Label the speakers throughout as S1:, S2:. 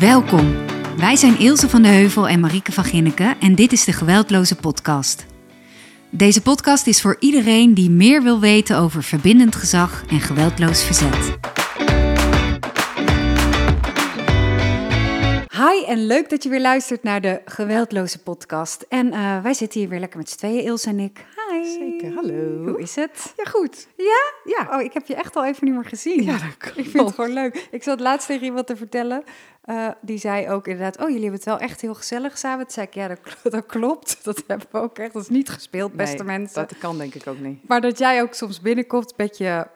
S1: Welkom. Wij zijn Ilse van de Heuvel en Marieke van Ginneken en dit is de Geweldloze Podcast. Deze podcast is voor iedereen die meer wil weten over verbindend gezag en geweldloos verzet. Hi en leuk dat je weer luistert naar de Geweldloze Podcast. En uh, wij zitten hier weer lekker met z'n tweeën, Ilse en ik. Hi.
S2: Zeker, hallo.
S1: Hoe is het?
S2: Ja, goed.
S1: Ja?
S2: Ja.
S1: Oh, ik heb je echt al even niet meer gezien.
S2: Ja, dat klopt.
S1: Ik vind het gewoon leuk. Ik zat laatst tegen iemand te vertellen. Uh, die zei ook inderdaad, oh, jullie hebben het wel echt heel gezellig samen. Toen zei ik, ja, dat, dat klopt. Dat hebben we ook echt. Dat is niet gespeeld, beste
S2: Nee,
S1: mensen.
S2: Dat kan denk ik ook niet.
S1: Maar dat jij ook soms binnenkomt met je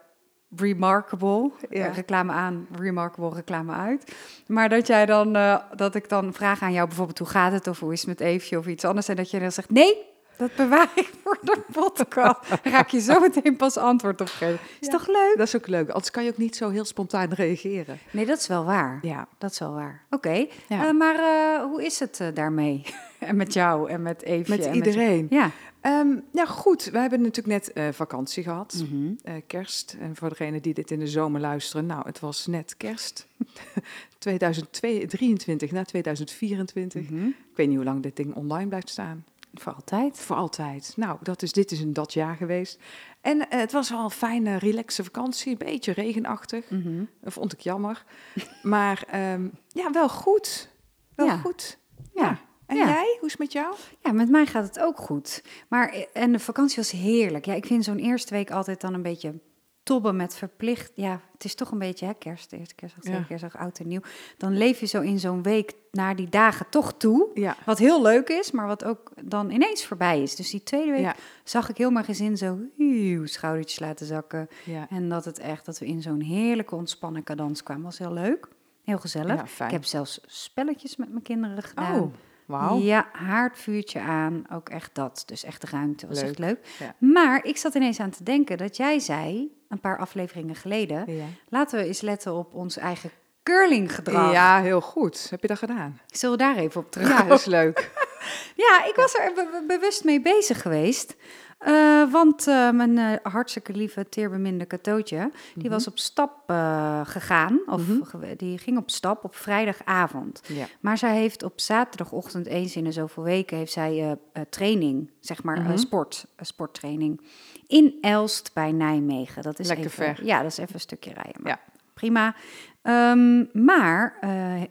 S1: remarkable,
S2: Ja.
S1: eh, reclame aan, remarkable, reclame uit. Maar dat jij dan, eh, dat ik dan vraag aan jou bijvoorbeeld, hoe gaat het? Of hoe is het met Eefje of iets anders? En dat je dan zegt, nee, dat bewaar ik voor de podcast. Ga ik je zo meteen pas antwoord op geven. Is
S2: Ja.
S1: toch leuk?
S2: Dat is ook leuk. Anders kan je ook niet zo heel spontaan reageren.
S1: Nee, dat is wel waar.
S2: Ja.
S1: Dat is wel waar. Oké,
S2: Ja.
S1: eh, maar eh, hoe is het eh, daarmee? en met jou en met Eefje?
S2: Met
S1: en
S2: iedereen.
S1: Ja.
S2: Ja, goed. We hebben natuurlijk net vakantie gehad.
S1: Mhm.
S2: kerst. En voor degenen die dit in de zomer luisteren, nou, het was net kerst. 2023 naar 2024.
S1: Mhm.
S2: Ik weet niet hoe lang dit ding online blijft staan.
S1: Voor altijd.
S2: Voor altijd. Nou, dat is, dit is een dat jaar geweest. En eh, het was wel een fijne, relaxe vakantie. Een beetje regenachtig.
S1: Mhm.
S2: Dat vond ik jammer. maar ehm, ja, wel goed. Wel
S1: Ja.
S2: goed.
S1: Ja.
S2: Ja. En
S1: Ja.
S2: jij? Hoe is het met jou?
S1: Ja, met mij gaat het ook goed. Maar eh, en de vakantie was heerlijk. Ja, ik vind zo'n eerste week altijd dan een beetje tobben met verplicht. Ja, het is toch een beetje hè, kerst, eerste kerstdag, tweede
S2: Ja.
S1: kerstdag, oud en nieuw. Dan leef je zo in zo'n week naar die dagen toch toe.
S2: Ja.
S1: Wat heel leuk is, maar wat ook dan ineens voorbij is. Dus die tweede week
S2: Ja.
S1: zag ik heel mijn gezin zo huw, schoudertjes laten zakken.
S2: Ja.
S1: En dat het echt, dat we in zo'n heerlijke ontspannen cadans kwamen. Was heel leuk. Heel gezellig. Ik heb zelfs spelletjes met mijn kinderen gedaan.
S2: Oh, wauw.
S1: Ja, haardvuurtje aan, ook echt dat. Dus echt de ruimte, was
S2: Leuk,
S1: echt leuk. Maar ik zat ineens aan te denken dat jij zei, een paar afleveringen geleden...
S2: Ja.
S1: laten we eens letten op ons eigen curlinggedrag.
S2: ja, heel goed. Heb je dat gedaan?
S1: Zullen we daar even op terug?
S2: Ja, dat is leuk.
S1: Ja, ik was er be- be- bewust mee bezig geweest. Eh, want eh, mijn eh, hartstikke lieve, teerbeminde Katootje... die was op stap gegaan. Of
S2: Mhm.
S1: die ging op stap op vrijdagavond.
S2: Ja.
S1: Maar zij heeft op zaterdagochtend eens in de zoveel weken heeft zij training, zeg maar
S2: Mhm.
S1: sport, sporttraining in Elst bij Nijmegen. Dat is
S2: Lekker
S1: even,
S2: ver.
S1: Ja, dat is even een stukje rijden. Maar
S2: Ja.
S1: Prima. Ehm, maar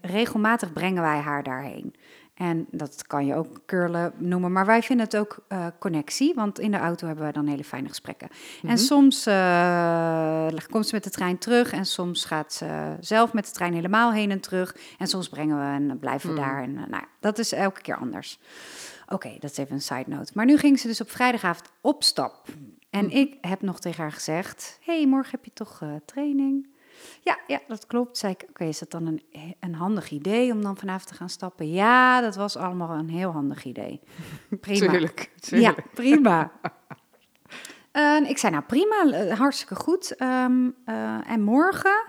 S1: regelmatig brengen wij haar daarheen. En dat kan je ook curlen noemen, maar wij vinden het ook eh, connectie, want in de auto hebben wij dan hele fijne gesprekken. En soms eh, komt ze met de trein terug en soms gaat ze zelf met de trein helemaal heen en terug. En soms brengen we en blijven we daar. En, eh, nou, ja, dat is elke keer anders. Oké, dat is even een side note. Maar nu ging ze dus op vrijdagavond op stap. En ik heb nog tegen haar gezegd: hey, morgen heb je toch eh, training? Ja, ja, dat klopt. Zei ik, oké, is dat dan een, een handig idee om dan vanavond te gaan stappen? Ja, dat was allemaal een heel handig idee. Prima.
S2: Tuurlijk,
S1: Ja, prima. Ik zei, nou prima, eh, hartstikke goed. Ehm, eh, en morgen?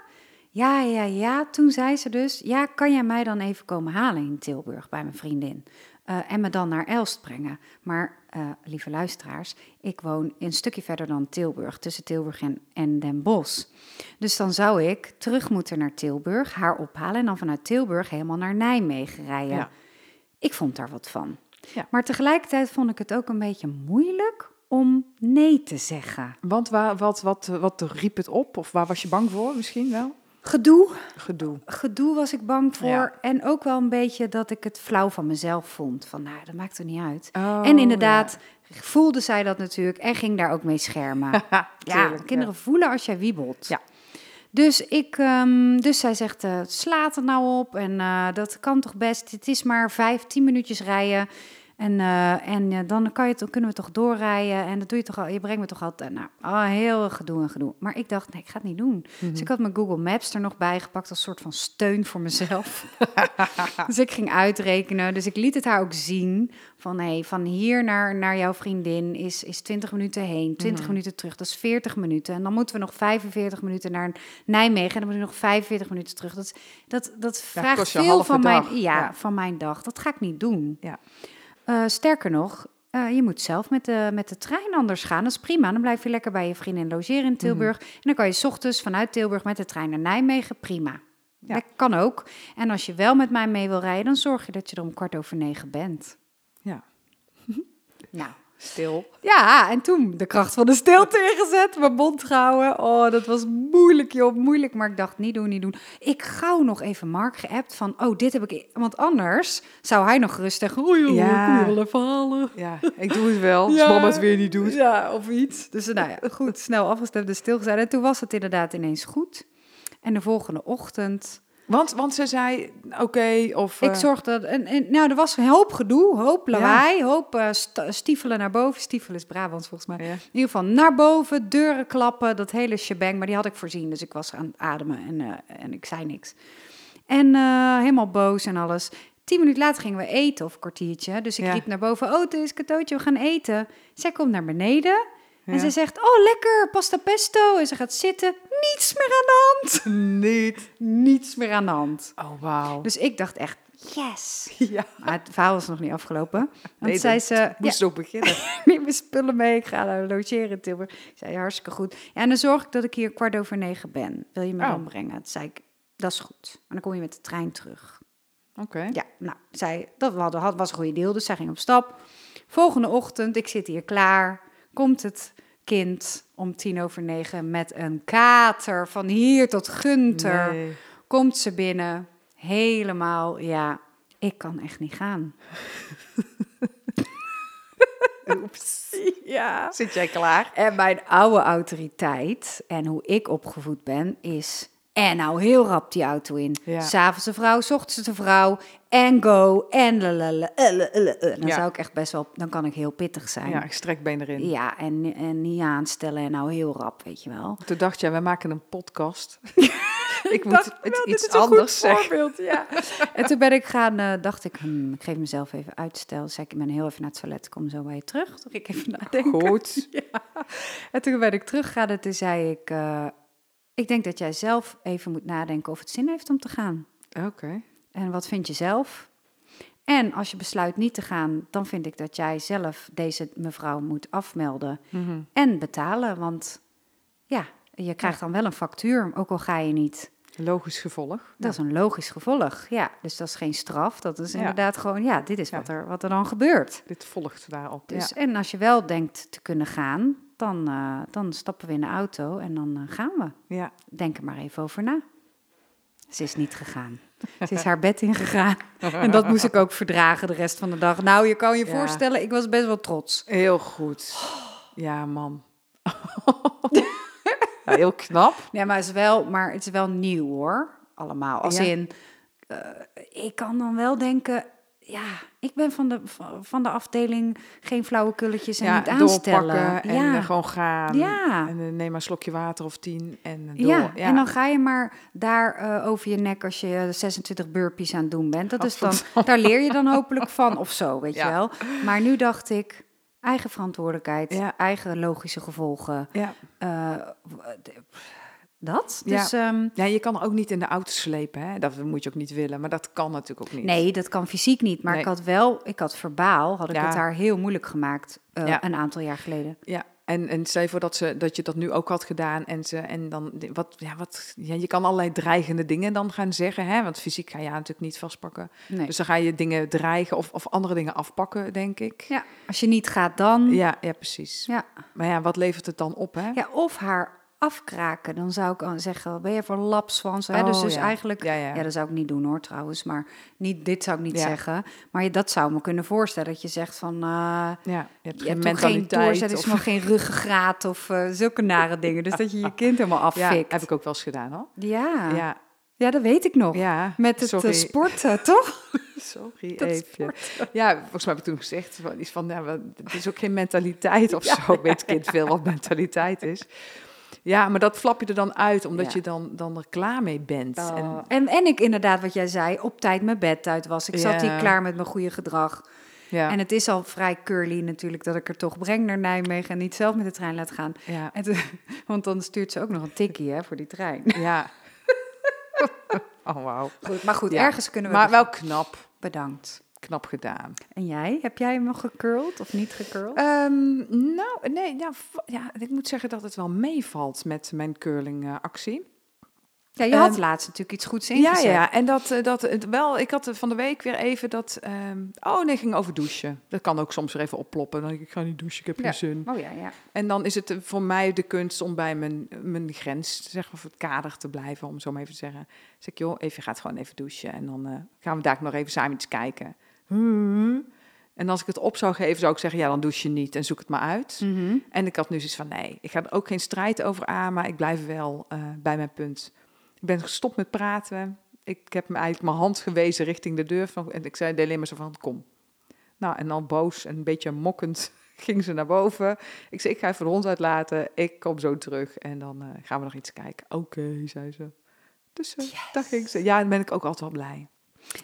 S1: Ja, ja, ja. Toen zei ze dus, ja, kan jij mij dan even komen halen in Tilburg bij mijn vriendin? Eh, en me dan naar Elst brengen. Maar, eh, lieve luisteraars, ik woon een stukje verder dan Tilburg, tussen Tilburg en, en Den Bosch. Dus dan zou ik terug moeten naar Tilburg, haar ophalen en dan vanuit Tilburg helemaal naar Nijmegen rijden.
S2: Ja.
S1: Ik vond daar wat van.
S2: Ja.
S1: Maar tegelijkertijd vond ik het ook een beetje moeilijk om nee te zeggen.
S2: Want waar, wat, wat, wat riep het op? Of waar was je bang voor misschien wel?
S1: Gedoe,
S2: Gedoe.
S1: gedoe was ik bang voor.
S2: Ja.
S1: En ook wel een beetje dat ik het flauw van mezelf vond. Van, nou, dat maakt er niet uit.
S2: Oh,
S1: en inderdaad, voelde zij dat natuurlijk en ging daar ook mee schermen.
S2: Ja,
S1: kinderen voelen als jij wiebelt.
S2: Ja.
S1: Dus, ik, ehm, dus zij zegt, eh slaat er nou op en eh, dat kan toch best. Het is maar vijf, tien minuutjes rijden. En, eh, en dan, kan je, dan kunnen we toch doorrijden. En dat doe je toch al. Je brengt me toch altijd. Nou, oh, heel gedoe en gedoe. Maar ik dacht, nee, ik ga het niet doen.
S2: Mhm.
S1: Dus ik had mijn Google Maps er nog bij gepakt als soort van steun voor mezelf. dus ik ging uitrekenen. Dus ik liet het haar ook zien. Van hey, van hier naar, naar jouw vriendin is, is 20 minuten heen, 20
S2: Mhm.
S1: minuten terug. Dat is 40 minuten. En dan moeten we nog 45 minuten naar Nijmegen. En dan moeten we nog 45 minuten terug. Dat, dat, dat vraagt veel van mijn, Ja. van mijn dag. Dat ga ik niet doen.
S2: Ja.
S1: Eh, sterker nog, eh, je moet zelf met de, met de trein anders gaan. Dat is prima. Dan blijf je lekker bij je vriendin logeren in Tilburg. En dan kan je 's ochtends vanuit Tilburg met de trein naar Nijmegen. Prima.
S2: Ja.
S1: Dat kan ook. En als je wel met mij mee wil rijden, dan zorg je dat je er om kwart over negen bent.
S2: Ja.
S1: Nou,
S2: Stil.
S1: ja, en toen de kracht van de stilte ingezet, mijn mond gehouden. Oh, dat was moeilijk, joh, moeilijk. Maar ik dacht, niet doen, niet doen. Ik gauw nog even Mark geappt van, oh, dit heb ik... Want anders zou hij nog gerust zeggen, oh joh,
S2: Ja.
S1: wel even halen.
S2: Ja, ik doe het wel. Als
S1: Ja.
S2: mama het weer niet doet.
S1: Ja, of iets. Dus nou ja, goed, snel afgestemd en stilgezet. En toen was het inderdaad ineens goed. En de volgende ochtend...
S2: Want, want ze zei, oké, of...
S1: Ik
S2: eh,
S1: zorgde... En, en, nou, er was een hoop gedoe, hoop lawaai, hoop eh, st- stiefelen naar boven. Stiefelen is Brabants volgens mij.
S2: ja.
S1: In ieder geval naar boven, deuren klappen, dat hele shebang. Maar die had ik voorzien, dus ik was aan het ademen en, eh, en ik zei niks. En helemaal boos en alles. Tien minuten later gingen we eten, of een kwartiertje. Dus ik
S2: Ja.
S1: riep naar boven, oh, het is cadeautje, we gaan eten. Zij komt naar beneden en ze zegt, oh, lekker, pasta pesto. En ze gaat zitten, niets meer aan de hand.
S2: Niet.
S1: Niets meer aan de hand.
S2: Oh, wauw.
S1: Dus ik dacht echt, yes.
S2: ja,
S1: Maar het verhaal was nog niet afgelopen. Want
S2: Nee,
S1: zei ze, ja,
S2: moest ook beginnen.
S1: neem mijn spullen mee, ik ga logeren in Tilburg. Ik zei, hartstikke goed. Ja, en dan zorg ik dat ik hier kwart over negen ben. Wil je me
S2: Oh.
S1: dan brengen? Toen zei ik, dat is goed. Maar dan kom je met de trein terug.
S2: Oké.
S1: Ja, nou, zij, dat we hadden, had, was een goede deal, dus zij ging op stap. Volgende ochtend, ik zit hier klaar, komt het kind om tien over negen met een kater van hier tot Gunter.
S2: Nee.
S1: Komt ze binnen, helemaal, ja, ik kan echt niet gaan.
S2: Oeps.
S1: Ja.
S2: Zit jij klaar?
S1: En mijn oude autoriteit en hoe ik opgevoed ben is... En nou heel rap die auto in.
S2: Ja.
S1: S'avonds een vrouw, 's ochtends een vrouw. En go. En lalala, eh. Dan
S2: Ja.
S1: zou ik echt best wel... Dan kan ik heel pittig zijn.
S2: Ja, ik strekbeen erin.
S1: Ja, en, en niet aanstellen en nou heel rap, weet je wel.
S2: Toen dacht jij, we maken een podcast. ik moet
S1: dacht,
S2: het
S1: wel,
S2: iets
S1: is een goed
S2: anders zeggen.
S1: voorbeeld, ja. en toen ben ik gaan, eh, dacht ik, hmm, ik geef mezelf even uitstel. Zei ik, ik ben heel even naar het toilet, kom zo bij je terug. Toen ik even nadenken.
S2: Goed.
S1: Ja. En toen ben ik teruggegaan en toen zei ik... eh, ik denk dat jij zelf even moet nadenken of het zin heeft om te gaan.
S2: Oké.
S1: En wat vind je zelf? En als je besluit niet te gaan, dan vind ik dat jij zelf deze mevrouw moet afmelden
S2: Mhm.
S1: en betalen. Want ja, je krijgt dan wel een factuur, ook al ga je niet.
S2: Logisch gevolg.
S1: Dat is een logisch gevolg. Ja, dus dat is geen straf. Dat is
S2: Ja.
S1: inderdaad gewoon, ja, dit is
S2: Ja.
S1: wat, er, wat er dan gebeurt.
S2: Dit volgt daarop.
S1: Dus. En als je wel denkt te kunnen gaan, dan, eh, dan stappen we in de auto en dan eh, gaan we.
S2: ja.
S1: Denk er maar even over na. Ze is niet gegaan. Ze is haar bed ingegaan. En dat moest ik ook verdragen de rest van de dag. Nou, je kan je
S2: Ja.
S1: voorstellen, ik was best wel trots.
S2: Heel goed. Ja, man. ja, heel knap.
S1: Ja, maar het is wel, maar het is wel nieuw hoor. Allemaal. Als
S2: Ja.
S1: in, eh, ik kan dan wel denken, ja, ik ben van de, van- de afdeling geen flauwekulletjes en
S2: ja,
S1: niet aanstellen.
S2: en
S1: ja.
S2: eh, gewoon gaan.
S1: Ja.
S2: En eh, neem maar een slokje water of tien en eh, door.
S1: Ja, en dan ga je maar daar over je nek als je 26 burpees aan het doen bent. Dat is dan, daar leer je dan hopelijk van of zo, weet
S2: Ja.
S1: je wel. Maar nu dacht ik, eigen verantwoordelijkheid,
S2: Ja.
S1: eigen logische gevolgen.
S2: Ja.
S1: Dat.
S2: Ja.
S1: Dus ehm,
S2: ja, je kan ook niet in de auto slepen. Hè? Dat moet je ook niet willen, maar dat kan natuurlijk ook niet.
S1: nee, dat kan fysiek niet. Maar
S2: Nee.
S1: ik had wel, ik had verbaal, had ik
S2: Ja.
S1: het haar heel moeilijk gemaakt eh,
S2: Ja.
S1: een aantal jaar geleden.
S2: Ja, en, en stel je voor dat, ze, dat je dat nu ook had gedaan en, ze, en dan, wat, ja, wat, ja, je kan allerlei dreigende dingen dan gaan zeggen, hè? want fysiek ga je natuurlijk niet vastpakken.
S1: Nee.
S2: Dus dan ga je dingen dreigen of, of andere dingen afpakken, denk ik.
S1: ja, als je niet gaat dan.
S2: Ja, ja, precies.
S1: Ja.
S2: Maar ja, wat levert het dan op, hè?
S1: Ja, of haar afkraken. Dan zou ik al zeggen, ben je voor lapswans? Hè? dus
S2: Oh,
S1: dus
S2: ja.
S1: eigenlijk,
S2: Ja,
S1: ja,
S2: ja.
S1: dat zou ik niet doen hoor trouwens. Maar niet, dit zou ik niet zeggen. Maar je, dat zou me kunnen voorstellen. Dat je zegt van, eh,
S2: Ja, je hebt
S1: je
S2: geen
S1: hebt toch geen
S2: mentaliteit.
S1: doorzettingsvermogen,
S2: of-
S1: geen ruggengraat of eh, zulke nare dingen. Dus dat je je kind helemaal
S2: Ja,
S1: afvikt.
S2: heb ik ook wel eens gedaan, hoor.
S1: Ja, ja.
S2: Ja,
S1: dat weet ik nog.
S2: ja.
S1: Met het eh, sporten, toch?
S2: Sorry,
S1: Dat
S2: even. Ja, volgens mij heb ik toen gezegd, van, iets van, ja, het is ook geen mentaliteit of zo. Weet kind veel wat mentaliteit is. Ja, maar dat flap je er dan uit, omdat
S1: Ja.
S2: je dan, dan er klaar mee bent.
S1: Oh.
S2: En,
S1: En, en ik inderdaad, wat jij zei, op tijd mijn bed uit was. Ik zat hier klaar met mijn goede gedrag.
S2: ja,
S1: En het is al vrij curly natuurlijk dat ik er toch breng naar Nijmegen en niet zelf met de trein laat gaan.
S2: ja,
S1: En want dan stuurt ze ook nog een tikkie hè, voor die trein.
S2: ja. oh, wauw.
S1: Goed, maar goed,
S2: Ja.
S1: ergens kunnen we...
S2: Maar wel knap.
S1: Bedankt.
S2: Knap gedaan.
S1: En jij? Heb jij hem gecurled of niet gecurled?
S2: Ehm, nou, nee, ja, ja, ik moet zeggen dat het wel meevalt met mijn curling eh, actie.
S1: Ja, je had
S2: Ehm,
S1: laatst natuurlijk iets goeds
S2: Ja,
S1: ingezet.
S2: ja, en dat, eh, dat wel, ik had van de week weer even dat, ehm, oh nee, ging over douchen. Dat kan ook soms weer even opploppen. Dan denk ik, ik ga niet douchen, ik heb
S1: Ja.
S2: geen zin.
S1: Oh ja, ja.
S2: En dan is het eh, voor mij de kunst om bij mijn, mijn grens, zeg maar, of het kader te blijven, om zo maar even te zeggen. Zeg ik, joh, even, gaat gewoon even douchen en dan eh, gaan we daar nog even samen iets kijken. Hmm. En als ik het op zou geven, zou ik zeggen, ja, dan douche je niet en zoek het maar uit.
S1: Mhm.
S2: En ik had nu zoiets van, nee, ik ga er ook geen strijd over aan, maar ik blijf wel eh, bij mijn punt. Ik ben gestopt met praten. Ik heb me eigenlijk mijn hand gewezen richting de deur. Van, en ik zei alleen maar zo van, kom. Nou, en dan boos en een beetje mokkend ging ze naar boven. Ik zei, ik ga even de hond uitlaten. Ik kom zo terug en dan eh, gaan we nog iets kijken. Oké, zei ze. Dus eh daar ging ze. Ja, dan ben ik ook altijd wel blij.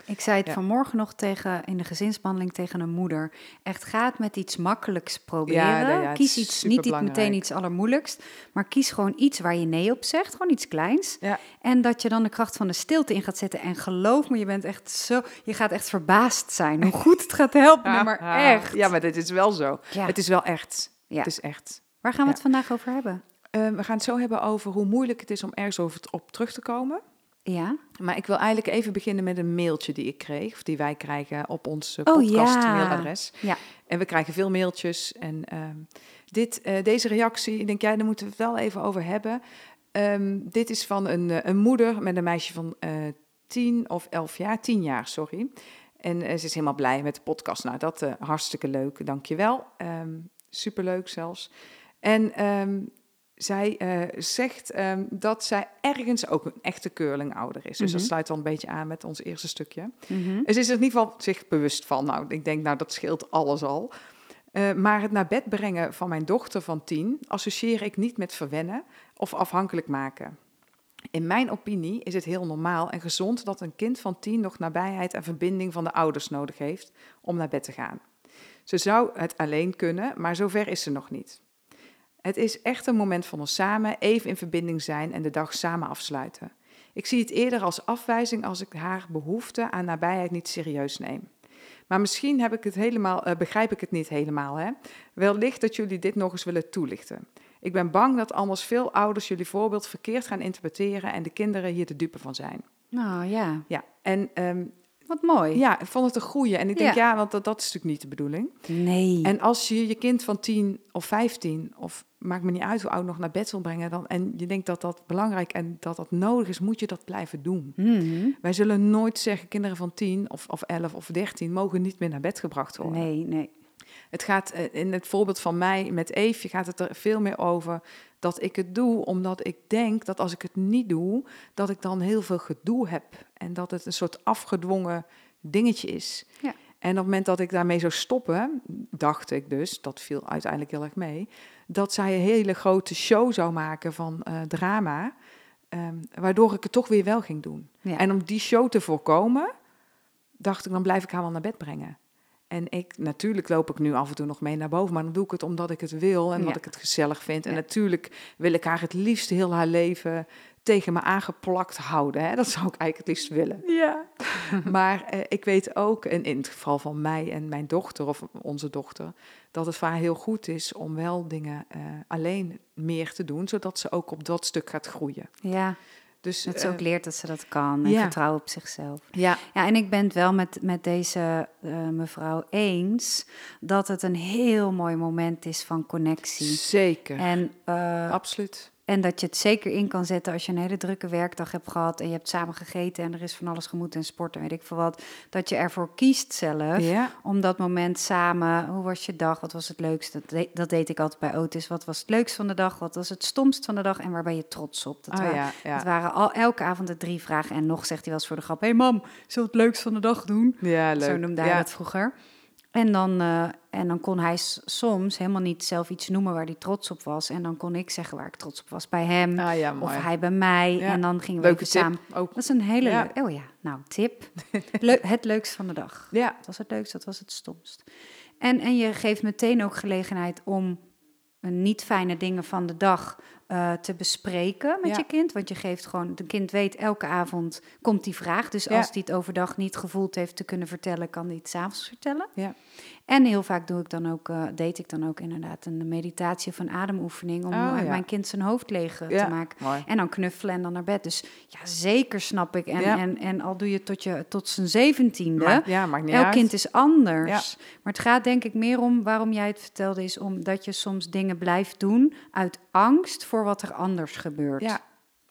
S1: Ik zei het
S2: Ja.
S1: vanmorgen nog tegen, in de gezinsbehandeling tegen een moeder. Echt gaat met iets makkelijks proberen.
S2: Ja, ja, ja, het
S1: kies iets, niet meteen iets allermoeilijkst. Maar kies gewoon iets waar je nee op zegt. Gewoon iets kleins. En dat je dan de kracht van de stilte in gaat zetten. En geloof me, je bent echt zo... Je gaat echt verbaasd zijn hoe goed het gaat helpen. Nee, maar echt.
S2: Ja, maar dit is wel zo. Het is wel echt. Het is echt.
S1: Waar gaan we het vandaag over hebben?
S2: Eh, we gaan het zo hebben over hoe moeilijk het is om ergens over op terug te komen.
S1: Ja?
S2: Maar ik wil eigenlijk even beginnen met een mailtje die ik kreeg, of die wij krijgen op ons eh,
S1: Oh,
S2: podcast
S1: ja. Ja.
S2: En we krijgen veel mailtjes. En ehm, dit, eh, deze reactie, denk, ja, daar moeten we het wel even over hebben. Ehm, dit is van een, eh, een moeder met een meisje van eh tien of elf jaar, tien jaar, sorry. En ze is helemaal blij met de podcast. Nou, dat hartstikke leuk, dankjewel. Um, superleuk zelfs. En ehm, zij eh, zegt ehm, dat zij ergens ook een echte curlingouder is. Dus dat
S1: Mhm.
S2: sluit dan een beetje aan met ons eerste stukje.
S1: Mhm.
S2: Ze is er in ieder geval zich bewust van. Nou, ik denk, nou, dat scheelt alles al. Eh, maar het naar bed brengen van mijn dochter van tien associeer ik niet met verwennen of afhankelijk maken. In mijn opinie is het heel normaal en gezond dat een kind van tien nog nabijheid en verbinding van de ouders nodig heeft om naar bed te gaan. Ze zou het alleen kunnen, maar zover is ze nog niet. Het is echt een moment van ons samen even in verbinding zijn en de dag samen afsluiten. Ik zie het eerder als afwijzing als ik haar behoefte aan nabijheid niet serieus neem. Maar misschien heb ik het helemaal, eh, begrijp ik het niet helemaal. Hè? Wellicht dat jullie dit nog eens willen toelichten. Ik ben bang dat anders veel ouders jullie voorbeeld verkeerd gaan interpreteren en de kinderen hier de dupe van zijn.
S1: Nou ja,
S2: Ja, en ehm,
S1: wat mooi.
S2: ja, ik vond het een goeie. En ik denk,
S1: Ja.
S2: ja, want dat, dat is natuurlijk niet de bedoeling.
S1: Nee.
S2: En als je je kind van 10 of 15, of maakt me niet uit hoe oud, nog naar bed wil brengen, dan, en je denkt dat dat belangrijk en dat dat nodig is, moet je dat blijven doen.
S1: Mhm.
S2: Wij zullen nooit zeggen, kinderen van 10 of, of 11 of 13 mogen niet meer naar bed gebracht worden.
S1: Nee, nee.
S2: Het gaat eh, in het voorbeeld van mij met Eefje gaat het er veel meer over dat ik het doe omdat ik denk dat als ik het niet doe, dat ik dan heel veel gedoe heb en dat het een soort afgedwongen dingetje is.
S1: Ja.
S2: En op het moment dat ik daarmee zou stoppen, dacht ik dus, dat viel uiteindelijk heel erg mee, dat zij een hele grote show zou maken van eh, drama, ehm, waardoor ik het toch weer wel ging doen.
S1: Ja.
S2: En om die show te voorkomen, dacht ik, dan blijf ik haar wel naar bed brengen. En ik, natuurlijk loop ik nu af en toe nog mee naar boven, maar dan doe ik het omdat ik het wil en omdat
S1: Ja.
S2: ik het gezellig vind. En natuurlijk wil ik haar het liefst heel haar leven tegen me aangeplakt houden. Hè? Dat zou ik eigenlijk het liefst willen.
S1: Ja.
S2: Maar eh, ik weet ook, en in het geval van mij en mijn dochter of onze dochter, dat het voor haar heel goed is om wel dingen eh, alleen meer te doen, zodat ze ook op dat stuk gaat groeien.
S1: Ja,
S2: Dus
S1: dat ze
S2: eh,
S1: ook leert dat ze dat kan en
S2: ja.
S1: vertrouwen op zichzelf.
S2: ja,
S1: Ja, en ik ben het wel met, met deze eh, mevrouw eens dat het een heel mooi moment is van connectie.
S2: zeker.
S1: En, eh,
S2: Absoluut.
S1: En dat je het zeker in kan zetten als je een hele drukke werkdag hebt gehad en je hebt samen gegeten en er is van alles gemoet en sport en weet ik veel wat. Dat je ervoor kiest zelf
S2: Ja.
S1: om dat moment samen, hoe was je dag, wat was het leukste? Dat, deed- dat deed ik altijd bij Otis. Wat was het leukst van de dag, wat was het stomst van de dag en waar ben je trots op? Dat
S2: Ah,
S1: waren,
S2: ja, ja.
S1: dat waren al, elke avond de drie vragen en nog zegt hij wel eens voor de grap, hé hey mam, zullen we het leukst van de dag doen?
S2: Ja, leuk.
S1: Zo noemde hij dat vroeger. En dan, eh, en dan kon hij soms helemaal niet zelf iets noemen waar hij trots op was. En dan kon ik zeggen waar ik trots op was bij hem.
S2: Ah ja,
S1: of hij bij mij.
S2: Ja.
S1: En dan gingen we
S2: Leuke
S1: even
S2: tip
S1: samen.
S2: ook.
S1: Dat is een hele
S2: Ja.
S1: Oh ja, nou, tip. Het leukst van de dag.
S2: Ja,
S1: Dat was het leukst, dat was het stomst. En, en je geeft meteen ook gelegenheid om een niet fijne dingen van de dag eh, te bespreken met
S2: Ja.
S1: je kind. Want je geeft gewoon, de kind weet elke avond komt die vraag. Dus
S2: Ja.
S1: als die het overdag niet gevoeld heeft te kunnen vertellen, kan die het s'avonds vertellen.
S2: Ja.
S1: En heel vaak doe ik dan ook, eh, deed ik dan ook inderdaad een meditatie of een ademoefening om
S2: Oh,
S1: eh,
S2: ja.
S1: mijn kind zijn hoofd leeg te maken.
S2: mooi.
S1: En dan knuffelen en dan naar bed. Dus ja, zeker snap ik. En, en, en al doe je tot, je tot zijn zeventiende.
S2: Maar, ja, maakt niet
S1: Elk
S2: uit.
S1: kind is anders. Maar het gaat denk ik meer om waarom jij het vertelde, is omdat je soms dingen blijft doen uit angst voor wat er anders gebeurt.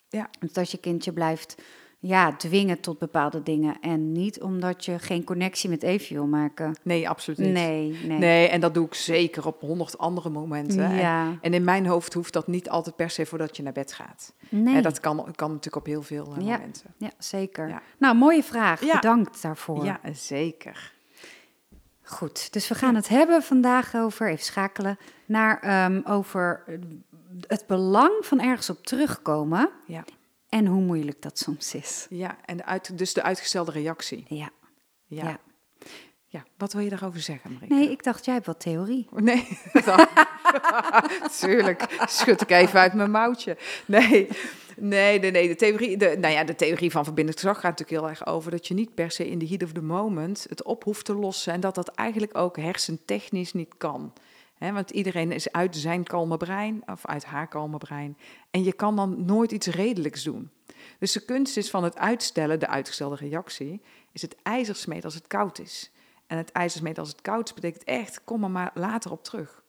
S2: Ja,
S1: Dus dat je kindje blijft ja, dwingen tot bepaalde dingen. En niet omdat je geen connectie met Evie wil maken.
S2: nee, absoluut niet.
S1: Nee, nee.
S2: Nee, en dat doe ik zeker op honderd andere momenten. En,
S1: Ja,
S2: en in mijn hoofd hoeft dat niet altijd per se voordat je naar bed gaat.
S1: nee.
S2: En dat kan, kan natuurlijk op heel veel eh,
S1: Ja.
S2: momenten.
S1: Ja, zeker.
S2: Ja.
S1: Nou, mooie vraag.
S2: Ja.
S1: Bedankt daarvoor.
S2: Ja, zeker.
S1: Goed, dus we gaan het hebben vandaag over, even schakelen, naar ehm, over het belang van ergens op terugkomen
S2: Ja,
S1: en hoe moeilijk dat soms is.
S2: ja en de uit, dus de uitgestelde reactie.
S1: Ja.
S2: Ja.
S1: Ja.
S2: ja. wat wil je daarover zeggen, Marika?
S1: Nee, ik dacht, jij hebt wat theorie.
S2: Oh, Nee, tuurlijk. Schud ik even uit mijn mouwtje. Nee, nee, nee, nee. De theorie, de, nou ja, de theorie van verbindend gezag gaat natuurlijk heel erg over dat je niet per se in de heat of the moment het op hoeft te lossen en dat dat eigenlijk ook hersentechnisch niet kan. Hè, want iedereen is uit zijn kalme brein of uit haar kalme brein. En je kan dan nooit iets redelijks doen. Dus de kunst is van het uitstellen, de uitgestelde reactie, is het ijzer smeden als het koud is. En het ijzer smeden als het koud is, betekent echt, kom er maar later op terug.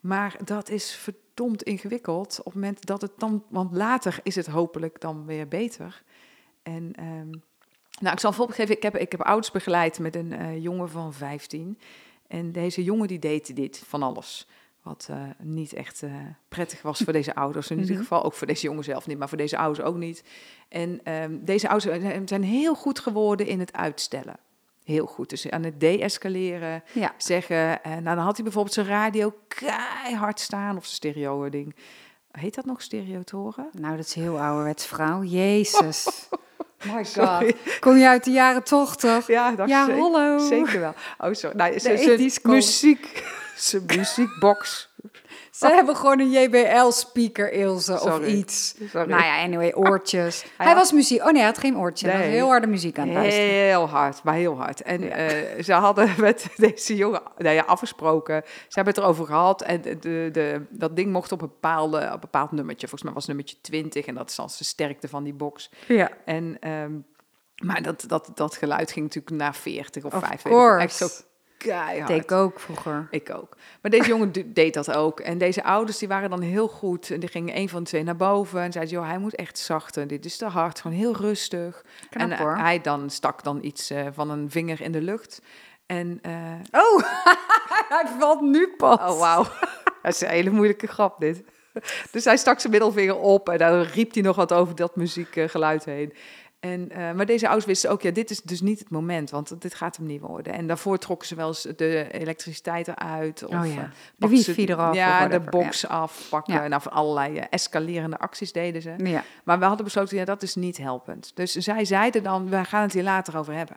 S2: Maar dat is verdomd ingewikkeld op het moment dat het dan, want later is het hopelijk dan weer beter. En ehm, nou, ik zal een voorbeeld geven. Ik heb, ik heb ouders begeleid met een eh, jongen van 15. En deze jongen die deed dit van alles. Wat eh, niet echt eh, prettig was voor deze ouders. In ieder
S1: Mhm.
S2: geval ook voor deze jongen zelf niet, maar voor deze ouders ook niet. En ehm, deze ouders zijn- heel goed geworden in het uitstellen. Heel goed. Dus aan het deescaleren
S1: Ja.
S2: zeggen. En nou, dan had hij bijvoorbeeld zijn radio keihard staan of zijn stereo ding. Heet dat nog stereotoren?
S1: Nou, dat is heel ouderwets vrouw. Jezus. My
S2: Sorry.
S1: god. Kom je uit de jaren toch, toch?
S2: Ja, dat
S1: Ja,
S2: zeker,
S1: hallo.
S2: zeker wel. Oh, sorry. Nou,
S1: De
S2: zijn zijn
S1: 80s komen.
S2: muziek, zijn muziekbox.
S1: Ze hebben gewoon een JBL-speaker, Ilse, of iets.
S2: Sorry.
S1: Nou ja, anyway, oortjes. Hij,
S2: had-
S1: was muziek... Oh nee, hij had geen oortje. Hij was
S2: Nee.
S1: heel harde muziek aan het luisteren.
S2: Heel hard, maar heel hard. En eh, ze hadden met deze jongen nou ja, afgesproken. Ze hebben het erover gehad. En de, de, de- dat ding mocht op een, bepaalde, op een bepaald nummertje. Volgens mij was het nummertje 20. En dat is dan de sterkte van die box.
S1: Ja.
S2: En, ehm, maar dat, dat, dat geluid ging natuurlijk naar 40 of
S1: Of
S2: 5.
S1: course.
S2: Echt zo keihard.
S1: Ik ook vroeger.
S2: Ik ook. Maar deze jongen de- deed dat ook. En deze ouders die waren dan heel goed. En die gingen een van de twee naar boven. En zeiden, joh, hij moet echt zachter. Dit is te hard. Gewoon heel rustig.
S1: Knap,
S2: en eh,
S1: hoor.
S2: hij dan stak dan iets eh, van een vinger in de lucht. En, eh,
S1: Oh, hij valt nu pas.
S2: oh wauw. dat is een hele moeilijke grap dit. Dus hij stak zijn middelvinger op en dan riep hij nog wat over dat muziekgeluid heen. En, eh, maar deze ouders wisten ook, ja, dit is dus niet het moment, want dit gaat hem niet worden. En daarvoor trokken ze wel eens de elektriciteit eruit. Of,
S1: Oh ja.
S2: eh,
S1: De wifi eraf.
S2: Ja, de box afpakken.
S1: Ja.
S2: Nou, van allerlei eh, escalerende acties deden ze.
S1: Ja.
S2: Maar we hadden besloten, ja, dat is niet helpend. Dus zij zeiden dan, we gaan het hier later over hebben.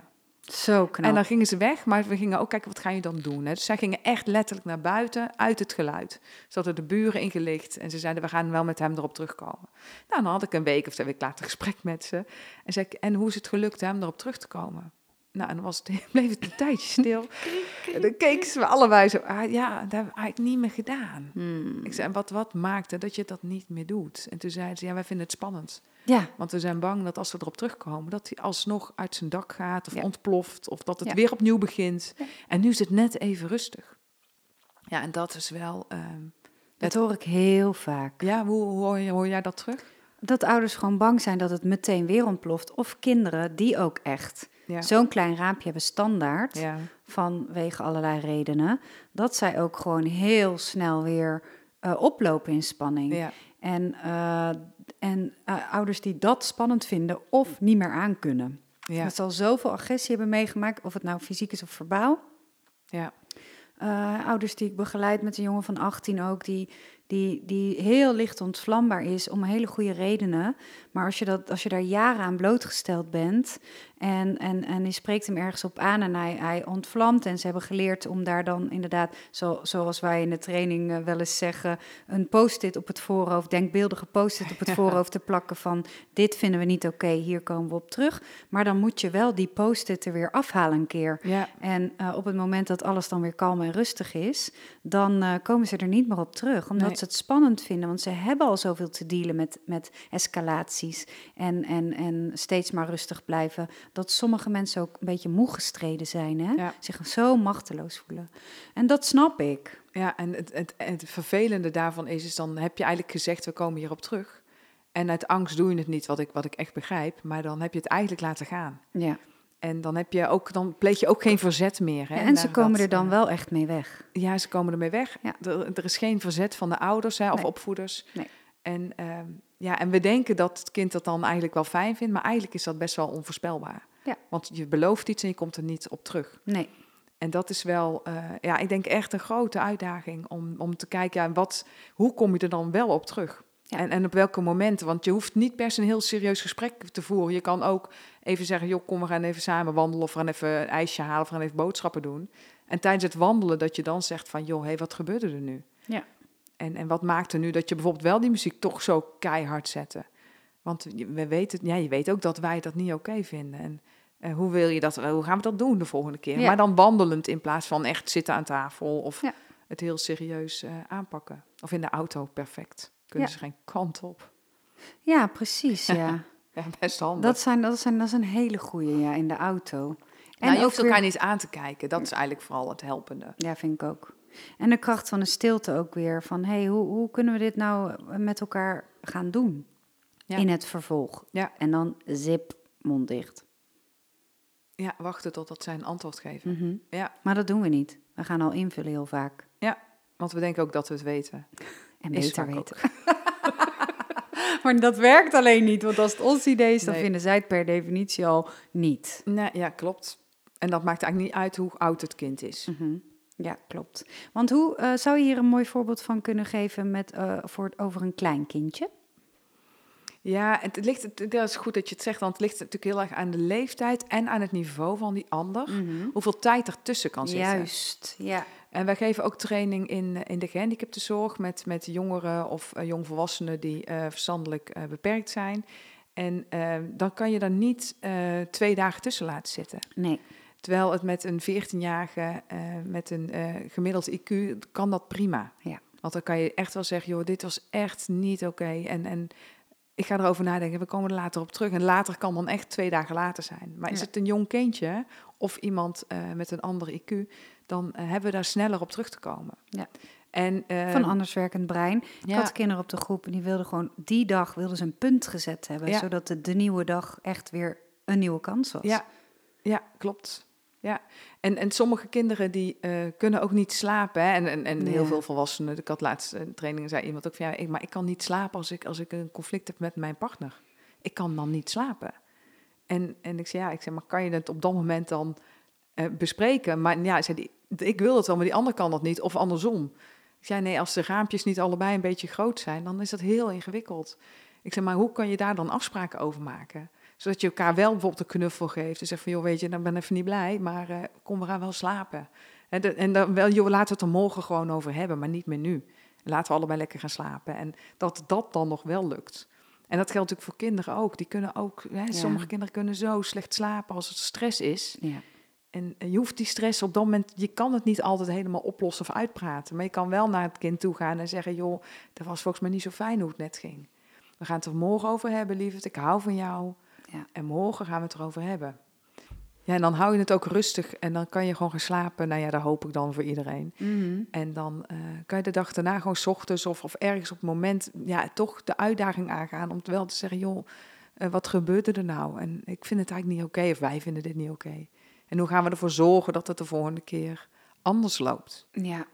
S1: Zo knap.
S2: En dan gingen ze weg, maar we gingen ook kijken, wat ga je dan doen? Hè? Dus zij gingen echt letterlijk naar buiten, uit het geluid. Ze hadden de buren ingelicht en ze zeiden, we gaan wel met hem erop terugkomen. Nou, dan had ik een week of twee weken later gesprek met ze. En zei ik, en hoe is het gelukt hem erop terug te komen? Nou, en dan was het, bleef het een tijdje stil. En dan keken ze allebei zo, ah, ja, dat heb ik eigenlijk niet meer gedaan.
S1: Hmm.
S2: Ik zei, en wat, wat maakte dat je dat niet meer doet? En toen zeiden ze, ja, wij vinden het spannend.
S1: Ja,
S2: Want we zijn bang dat als we erop terugkomen, dat hij alsnog uit zijn dak gaat of
S1: Ja.
S2: ontploft. Of dat het
S1: Ja.
S2: weer opnieuw begint.
S1: Ja.
S2: En nu is het net even rustig. Ja, en dat is wel. ehm,
S1: dat hoor ik heel vaak.
S2: ja, hoe hoor, hoor jij dat terug?
S1: Dat ouders gewoon bang zijn dat het meteen weer ontploft. Of kinderen die ook echt
S2: Ja.
S1: zo'n klein raampje hebben standaard.
S2: Ja,
S1: vanwege allerlei redenen, dat zij ook gewoon heel snel weer eh, oplopen in spanning.
S2: ja,
S1: En, eh, en eh, ouders die dat spannend vinden of niet meer aankunnen.
S2: ja,
S1: Dat ze al zoveel agressie hebben meegemaakt, of het nou fysiek is of verbaal.
S2: ja,
S1: ouders die ik begeleid met een jongen van 18 ook, die, die, die heel licht ontvlambaar is om hele goede redenen. Maar als je, dat, als je daar jaren aan blootgesteld bent en, en, en je spreekt hem ergens op aan en hij, hij ontvlamt. En ze hebben geleerd om daar dan inderdaad, zo, zoals wij in de training eh, wel eens zeggen, een post-it op het voorhoofd, denkbeeldige post-it op het voorhoofd te plakken van dit vinden we niet oké, hier komen we op terug. Maar dan moet je wel die post-it er weer afhalen een keer.
S2: Ja.
S1: En uh, op het moment dat alles dan weer kalm en rustig is, dan uh, komen ze er niet meer op terug. Omdat
S2: Nee.
S1: ze het spannend vinden, want ze hebben al zoveel te dealen met, met escalaties en, en, en steeds maar rustig blijven. Dat sommige mensen ook een beetje moe gestreden zijn, hè?
S2: Ja.
S1: zich zo machteloos voelen. En dat snap ik.
S2: Ja, en het, het, het vervelende daarvan is, is dan heb je eigenlijk gezegd, we komen hierop terug. En uit angst doe je het niet, wat ik, wat ik echt begrijp. Maar dan heb je het eigenlijk laten gaan.
S1: Ja.
S2: En dan, heb je ook, dan pleeg je ook geen verzet meer. Hè,
S1: Ja, en ze komen
S2: dat,
S1: er dan
S2: eh,
S1: wel echt mee weg.
S2: Ja, ze komen ermee weg.
S1: Ja.
S2: Er, er is geen verzet van de ouders hè, of
S1: Nee.
S2: opvoeders.
S1: Nee.
S2: En, ehm, ja, en we denken dat het kind dat dan eigenlijk wel fijn vindt, maar eigenlijk is dat best wel onvoorspelbaar.
S1: Ja.
S2: Want je belooft iets en je komt er niet op terug.
S1: Nee.
S2: En dat is wel, eh, ja, ik denk echt een grote uitdaging om, om te kijken, ja, wat, hoe kom je er dan wel op terug?
S1: Ja.
S2: En, en op welke momenten? Want je hoeft niet per se een heel serieus gesprek te voeren. Je kan ook even zeggen, joh, kom, we gaan even samen wandelen... of we gaan even een ijsje halen, of we gaan even boodschappen doen. En tijdens het wandelen dat je dan zegt van, joh, hé, wat gebeurde er nu?
S1: Ja.
S2: En, en wat maakte nu dat je bijvoorbeeld wel die muziek toch zo keihard zette? Want je- we weten, ja, je weet ook dat wij dat niet oké vinden. En eh, hoe wil je dat, hoe gaan we dat doen de volgende keer?
S1: Ja.
S2: Maar dan wandelend in plaats van echt zitten aan tafel of
S1: Ja.
S2: het heel serieus eh, aanpakken. Of in de auto, perfect. Kunnen
S1: Ja.
S2: ze geen kant op.
S1: Ja, precies, ja.
S2: Ja, best handig.
S1: dat, zijn, dat, zijn, dat is een hele goeie, ja, in de auto. En
S2: nou, je
S1: ook
S2: hoeft elkaar
S1: weer-
S2: niet aan te kijken. Dat is eigenlijk vooral het helpende.
S1: Ja, vind ik ook. En de kracht van de stilte ook weer. Van, hé, hey, hoe, hoe kunnen we dit nou met elkaar gaan doen?
S2: Ja.
S1: In het vervolg.
S2: Ja.
S1: En dan zip, mond dicht.
S2: Ja, wachten totdat zij een antwoord geven.
S1: Mhm.
S2: Ja,
S1: Maar dat doen we niet. We gaan al invullen heel vaak.
S2: want we denken ook dat we het weten.
S1: En
S2: Is
S1: beter weten. maar dat werkt alleen niet. Want als het ons idee is, dan
S2: Nee.
S1: vinden zij het per definitie al niet.
S2: Nee, ja, klopt. En dat maakt eigenlijk niet uit hoe oud het kind is.
S1: Mhm. Ja, klopt. Want hoe eh, zou je hier een mooi voorbeeld van kunnen geven met, eh, voor het, over een klein kindje?
S2: Ja, het ligt, het, dat is goed dat je het zegt, want het ligt natuurlijk heel erg aan de leeftijd en aan het niveau van die ander. Hoeveel tijd ertussen kan zitten.
S1: Juist, ja.
S2: En wij geven ook training in, eh, in de gehandicaptenzorg met, met jongeren of jongvolwassenen die verstandelijk beperkt zijn. En dan kan je dan niet twee dagen tussen laten zitten.
S1: Nee,
S2: Terwijl het met een 14-jarige eh, met een eh, gemiddeld IQ kan dat prima.
S1: Ja.
S2: Want dan kan je echt wel zeggen, joh, dit was echt niet oké. En, en ik ga erover nadenken, we komen er later op terug. En later kan dan echt twee dagen later zijn. Maar is
S1: Ja.
S2: het een jong kindje of iemand eh, met een andere IQ, dan hebben we daar sneller op terug te komen.
S1: Ja.
S2: En, eh,
S1: van anders werkend brein. Ik
S2: ja,
S1: had kinderen op de groep en die wilden gewoon die dag wilden ze een punt gezet hebben,
S2: Ja.
S1: zodat de, de nieuwe dag echt weer een nieuwe kans was.
S2: Ja, ja, klopt. Ja, en, en sommige kinderen die eh, kunnen ook niet slapen. Hè? En, en, en heel
S1: Ja.
S2: veel volwassenen. Ik had laatst een training, zei iemand ook van ja, ik, maar ik kan niet slapen als ik, als ik een conflict heb met mijn partner. Ik kan dan niet slapen. En, en ik zei ja, ik zeg, maar kan je het op dat moment dan eh, bespreken? Maar ja, zei die, ik wil het wel, maar die ander kan dat niet. Of andersom. Ik zei nee, als de raampjes niet allebei een beetje groot zijn, dan is dat heel ingewikkeld. Ik zeg, maar hoe kan je daar dan afspraken over maken? Zodat je elkaar wel bijvoorbeeld een knuffel geeft. En zegt van, joh, weet je, dan ben ik even niet blij, maar eh, kom, we gaan wel slapen. En, de- en dan wel, joh, laten we het er morgen gewoon over hebben, maar niet meer nu. Laten we allebei lekker gaan slapen. En dat dat dan nog wel lukt. En dat geldt natuurlijk voor kinderen ook. Die kunnen ook, hè,
S1: Ja.
S2: sommige kinderen kunnen zo slecht slapen als het stress is.
S1: Ja.
S2: En je hoeft die stress op dat moment, je kan het niet altijd helemaal oplossen of uitpraten. Maar je kan wel naar het kind toe gaan en zeggen: Joh, dat was volgens mij niet zo fijn hoe het net ging. We gaan het er morgen over hebben, lieverd. Ik hou van jou.
S1: Ja.
S2: En morgen gaan we het erover hebben. Ja, en dan hou je het ook rustig en dan kan je gewoon gaan slapen. Nou ja, dat hoop ik dan voor iedereen.
S1: Mhm.
S2: En dan eh, kan je de dag daarna gewoon 's ochtends of, of ergens op het moment ja, toch de uitdaging aangaan om wel te zeggen, joh, eh, wat gebeurde er nou? En ik vind het eigenlijk niet oké, of wij vinden dit niet oké. En hoe gaan we ervoor zorgen dat het de volgende keer anders loopt?
S1: ja.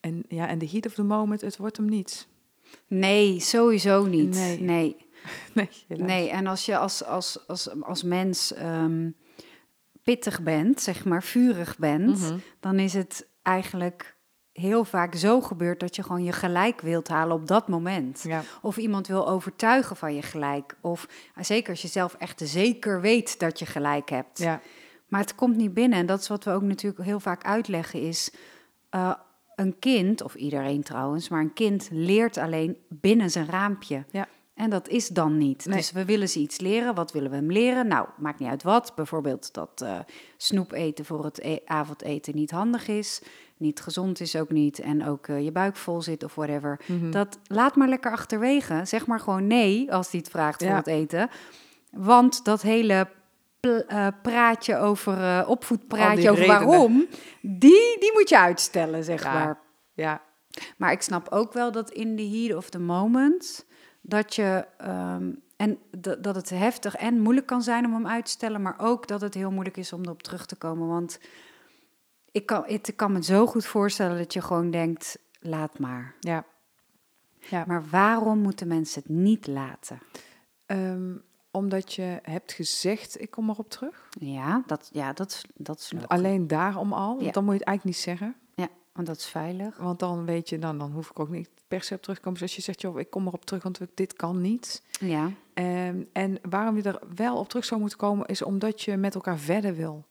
S2: En ja, en de heat of the moment, het wordt hem niet.
S1: Nee, sowieso niet.
S2: Nee.
S1: Nee.
S2: Nee, helaas.
S1: Nee, en als je als, als, als, als mens ehm, pittig bent, zeg maar vurig bent,
S2: Mhm.
S1: dan is het eigenlijk heel vaak zo gebeurt dat je gewoon je gelijk wilt halen op dat moment.
S2: Ja.
S1: Of iemand wil overtuigen van je gelijk. Of eh, zeker als je zelf echt zeker weet dat je gelijk hebt.
S2: Ja.
S1: Maar het komt niet binnen. En dat is wat we ook natuurlijk heel vaak uitleggen is... eh, een kind, of iedereen trouwens, maar een kind leert alleen binnen zijn raampje.
S2: Ja.
S1: En dat is dan niet.
S2: Nee.
S1: Dus we willen ze iets leren. Wat willen we hem leren? Nou, maakt niet uit wat. Bijvoorbeeld dat eh, snoep eten voor het e- avondeten niet handig is. Niet gezond is ook niet. En ook eh, je buik vol zit of whatever.
S2: Mhm.
S1: Dat laat maar lekker achterwege. Zeg maar gewoon nee als hij het vraagt voor
S2: Ja.
S1: het eten. Want dat hele eh, praatje over uh, opvoedpraatje over
S2: redenen.
S1: waarom, die, die moet je uitstellen, zeg
S2: Ja.
S1: maar.
S2: Ja.
S1: Maar ik snap ook wel dat in the heat of the moment, dat je, ehm, en dat het heftig en moeilijk kan zijn om hem uit te stellen, maar ook dat het heel moeilijk is om erop terug te komen. Want ik kan, ik kan me zo goed voorstellen dat je gewoon denkt, laat maar.
S2: Ja. Ja.
S1: Maar waarom moeten mensen het niet laten?
S2: Ehm, omdat je hebt gezegd, ik kom erop terug.
S1: Ja, dat, ja, dat, dat is logisch.
S2: Alleen daarom al.
S1: Ja.
S2: Dan moet je het eigenlijk niet zeggen.
S1: Want dat is veilig.
S2: Want dan weet je, dan, dan hoef ik ook niet per se op terugkomen. Dus als je zegt, joh, ik kom erop terug, want dit kan niet.
S1: Ja,
S2: Ehm, en waarom je er wel op terug zou moeten komen, is omdat je met elkaar verder wil.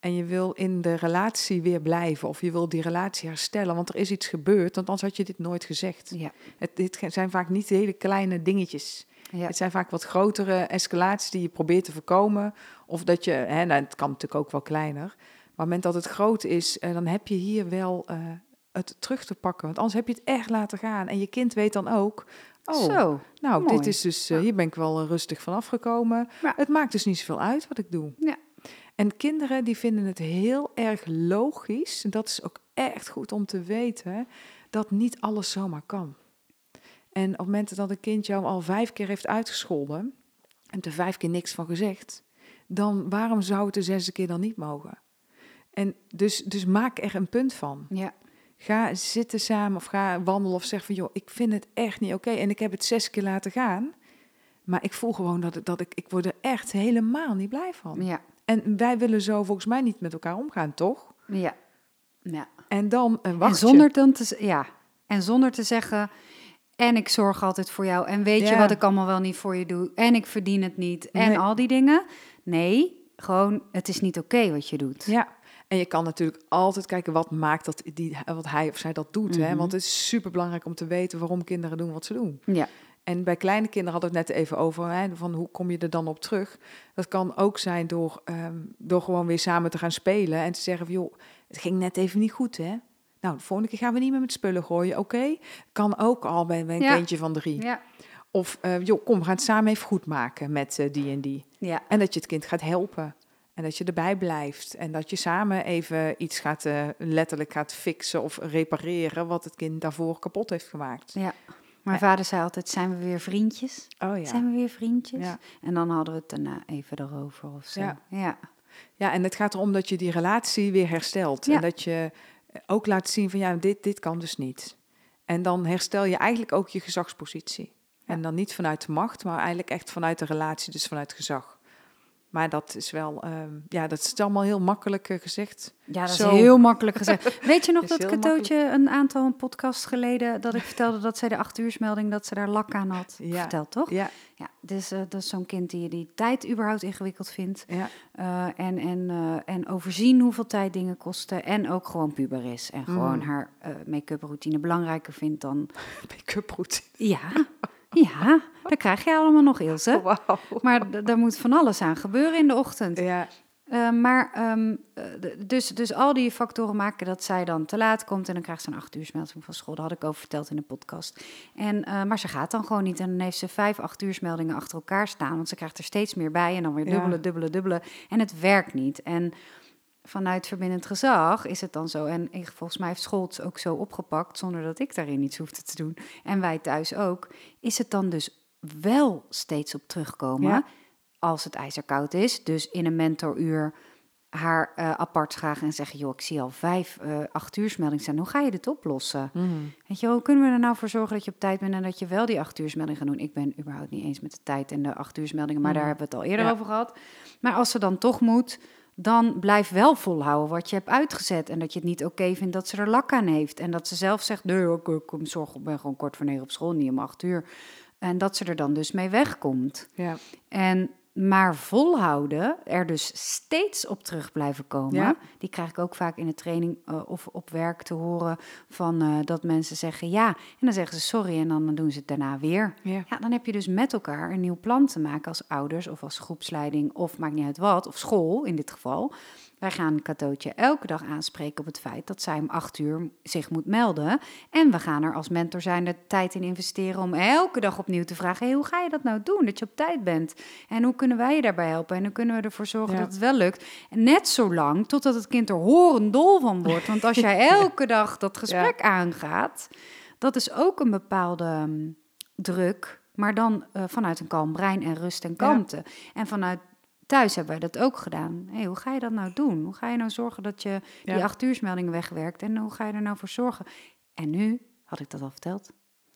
S2: En je wil in de relatie weer blijven. Of je wil die relatie herstellen. Want er is iets gebeurd, want anders had je dit nooit gezegd.
S1: ja,
S2: Het, dit zijn vaak niet hele kleine dingetjes.
S1: ja.
S2: Het zijn vaak wat grotere escalaties die je probeert te voorkomen. Of dat je, hè, nou, het kan natuurlijk ook wel kleiner. Het moment dat het groot is, eh, dan heb je hier wel eh, het terug te pakken. Want anders heb je het echt laten gaan. En je kind weet dan ook, oh,
S1: Zo,
S2: nou,
S1: mooi.
S2: dit is dus, eh, hier ben ik wel rustig van afgekomen.
S1: Ja.
S2: Het maakt dus niet zoveel uit wat ik doe.
S1: Ja.
S2: En kinderen die vinden het heel erg logisch, en dat is ook echt goed om te weten, dat niet alles zomaar kan. En op het moment dat een kind jou al vijf keer heeft uitgescholden en er vijf keer niks van gezegd, dan waarom zou het de zesde keer dan niet mogen? En dus, dus maak er een punt van.
S1: ja,
S2: Ga zitten samen of ga wandelen of zeg van joh, ik vind het echt niet oké. En ik heb het zes keer laten gaan. Maar ik voel gewoon dat, dat ik, ik word er echt helemaal niet blij van.
S1: ja,
S2: En wij willen zo volgens mij niet met elkaar omgaan, toch?
S1: ja. ja.
S2: En dan wacht
S1: en zonder dan te, ja, en zonder te zeggen, en ik zorg altijd voor jou, en weet je wat ik allemaal wel niet voor je doe, en ik verdien het niet, en
S2: Nee.
S1: al die dingen. Nee, gewoon, het is niet oké wat je doet.
S2: Ja. En je kan natuurlijk altijd kijken wat maakt dat die, wat hij of zij dat doet. hè?
S1: Mhm.
S2: Want het is super belangrijk om te weten waarom kinderen doen wat ze doen.
S1: Ja,
S2: En bij kleine kinderen hadden we het net even over, hè, van hoe kom je er dan op terug? Dat kan ook zijn door, ehm, door gewoon weer samen te gaan spelen en te zeggen van, joh, het ging net even niet goed, hè? Nou, de volgende keer gaan we niet meer met spullen gooien, oké? Kan ook al bij, bij een
S1: Ja.
S2: kindje van drie.
S1: ja,
S2: Of, eh, joh, kom, we gaan het samen even goed maken met eh, die en die.
S1: ja,
S2: En dat je het kind gaat helpen. En dat je erbij blijft. En dat je samen even iets gaat, eh, letterlijk gaat fixen of repareren wat het kind daarvoor kapot heeft gemaakt.
S1: ja. Mijn vader zei altijd, zijn we weer vriendjes?
S2: Oh ja.
S1: Zijn we weer vriendjes?
S2: Ja.
S1: En dan hadden we het daarna even erover of zo.
S2: Ja.
S1: ja.
S2: Ja, en het gaat erom dat je die relatie weer herstelt. En dat je ook laat zien van ja, dit, dit kan dus niet. En dan herstel je eigenlijk ook je gezagspositie. En dan niet vanuit de macht, maar eigenlijk echt vanuit de relatie, dus vanuit gezag. Maar dat is wel, ehm, ja, dat is allemaal heel makkelijk eh, gezegd.
S1: Ja, dat
S2: Zo.
S1: is heel makkelijk gezegd. Weet je nog dat cadeautje een aantal podcasts geleden... dat ik vertelde dat zij de acht uursmelding, dat ze daar lak aan had
S2: Ja.
S1: verteld, toch?
S2: Ja,
S1: Ja, dus eh, dat is zo'n kind die die tijd überhaupt ingewikkeld vindt.
S2: ja,
S1: eh, en, en, en overzien hoeveel tijd dingen kosten. En ook gewoon puber is. En gewoon
S2: Mm.
S1: haar make-up routine belangrijker vindt dan...
S2: make-up routine.
S1: Ja, ja, dat krijg je allemaal nog, Ilse. Maar daar moet van alles aan gebeuren in de ochtend.
S2: Ja,
S1: Eh, maar ehm, eh, dus, dus al die factoren maken dat zij dan te laat komt en dan krijgt ze een acht uur van school. Dat had ik over verteld in de podcast. En, eh, maar ze gaat dan gewoon niet en dan heeft ze vijf acht uur achter elkaar staan, want ze krijgt er steeds meer bij en dan weer
S2: Ja.
S1: dubbele, dubbele, dubbele. En het werkt niet. En vanuit verbindend gezag is het dan zo. En ik, volgens mij heeft school het ook zo opgepakt, zonder dat ik daarin iets hoefde te doen. En wij thuis ook. Is het dan dus wel steeds op terugkomen
S2: Ja.
S1: als het ijzerkoud is. Dus in een mentoruur haar eh, apart vragen en zeggen... joh, ik zie al vijf, eh acht uursmeldingen staan. Hoe ga je dit oplossen? Weet je, hoe kunnen we er nou voor zorgen dat je op tijd bent... en dat je wel die acht uursmelding gaat doen? Ik ben überhaupt niet eens met de tijd en de acht uursmeldingen... maar
S2: Mhm.
S1: daar hebben we het al eerder
S2: Ja.
S1: over gehad. Maar als ze dan toch moet... dan blijf wel volhouden wat je hebt uitgezet. En dat je het niet oké vindt dat ze er lak aan heeft. En dat ze zelf zegt, nee, ik, ik, ik zorg, ik ben gewoon kort voor negen op school, niet om acht uur. En dat ze er dan dus mee wegkomt.
S2: Ja.
S1: En maar volhouden, er dus steeds op terug blijven komen.
S2: Ja.
S1: Die krijg ik ook vaak in de training eh, of op werk te horen van eh, dat mensen zeggen ja. En dan zeggen ze sorry en dan doen ze het daarna weer.
S2: Ja.
S1: Ja, dan heb je dus met elkaar een nieuw plan te maken als ouders of als groepsleiding of maakt niet uit wat, of school in dit geval. Wij gaan Katootje elke dag aanspreken op het feit dat zij om acht uur zich moet melden. En we gaan er als mentor zijn de tijd in investeren om elke dag opnieuw te vragen: hey, hoe ga je dat nou doen? Dat je op tijd bent. En hoe kunnen wij je daarbij helpen? En hoe kunnen we ervoor zorgen
S2: Ja.
S1: dat het wel lukt? En net zo lang totdat het kind er horendol van wordt. Want als jij elke dag dat gesprek aangaat, dat is ook een bepaalde mm, druk. Maar dan eh, vanuit een kalm brein en rust en kalmte. En vanuit thuis hebben wij dat ook gedaan. Hey, hoe ga je dat nou doen? Hoe ga je nou zorgen dat je die
S2: Ja.
S1: acht uursmeldingen wegwerkt? En hoe ga je er nou voor zorgen? En nu, had ik dat al verteld,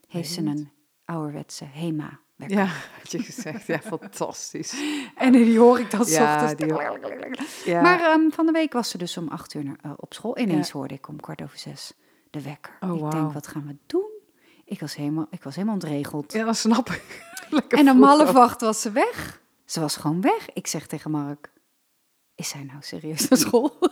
S1: heeft ze een ouderwetse HEMA. wekker.
S2: Ja, had je gezegd. Ja, fantastisch.
S1: En die hoor ik dan
S2: Ja,
S1: ochtends.
S2: Ja.
S1: Maar ehm, van de week was ze dus om acht uur naar- eh, op school. Ineens hoorde ik om kwart over zes de wekker.
S2: Oh,
S1: ik denk, wat gaan we doen? Ik was helemaal, ik was helemaal ontregeld.
S2: ja, dat snap ik. Lekker
S1: En om half acht was ze weg. Ze was gewoon weg. Ik zeg tegen Mark, is zij nou serieus naar school?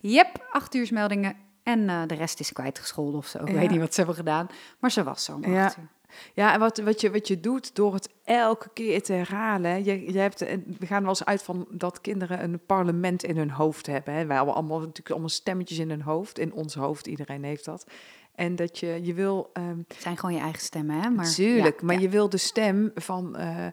S1: Yep, acht uursmeldingen en eh, de rest is kwijtgescholden of zo. Ik
S2: Ja.
S1: weet niet wat ze hebben gedaan, maar ze was zo om
S2: Ja.
S1: acht uur.
S2: Ja, en wat, wat, je, wat je doet door het elke keer te herhalen. hè, Je, je hebt, en we gaan wel eens uit van dat kinderen een parlement in hun hoofd hebben. Hè. Wij hebben allemaal natuurlijk allemaal stemmetjes in hun hoofd. In ons hoofd, iedereen heeft dat. En dat je, je wil ehm,
S1: Het zijn gewoon je eigen stemmen, hè? Maar,
S2: Tuurlijk,
S1: ja,
S2: maar
S1: ja.
S2: je wil de stem van, eh,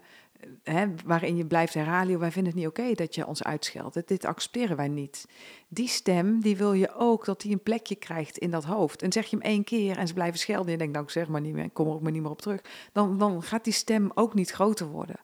S2: hè, waarin je blijft herhalen, wij vinden het niet oké dat je ons uitscheldt. Dit, accepteren wij niet. Die stem, die wil je ook dat die een plekje krijgt in dat hoofd. En zeg je hem één keer en ze blijven schelden en je denkt, nou ik zeg maar niet meer, kom er ook maar niet meer op terug. Dan, dan gaat die stem ook niet groter worden.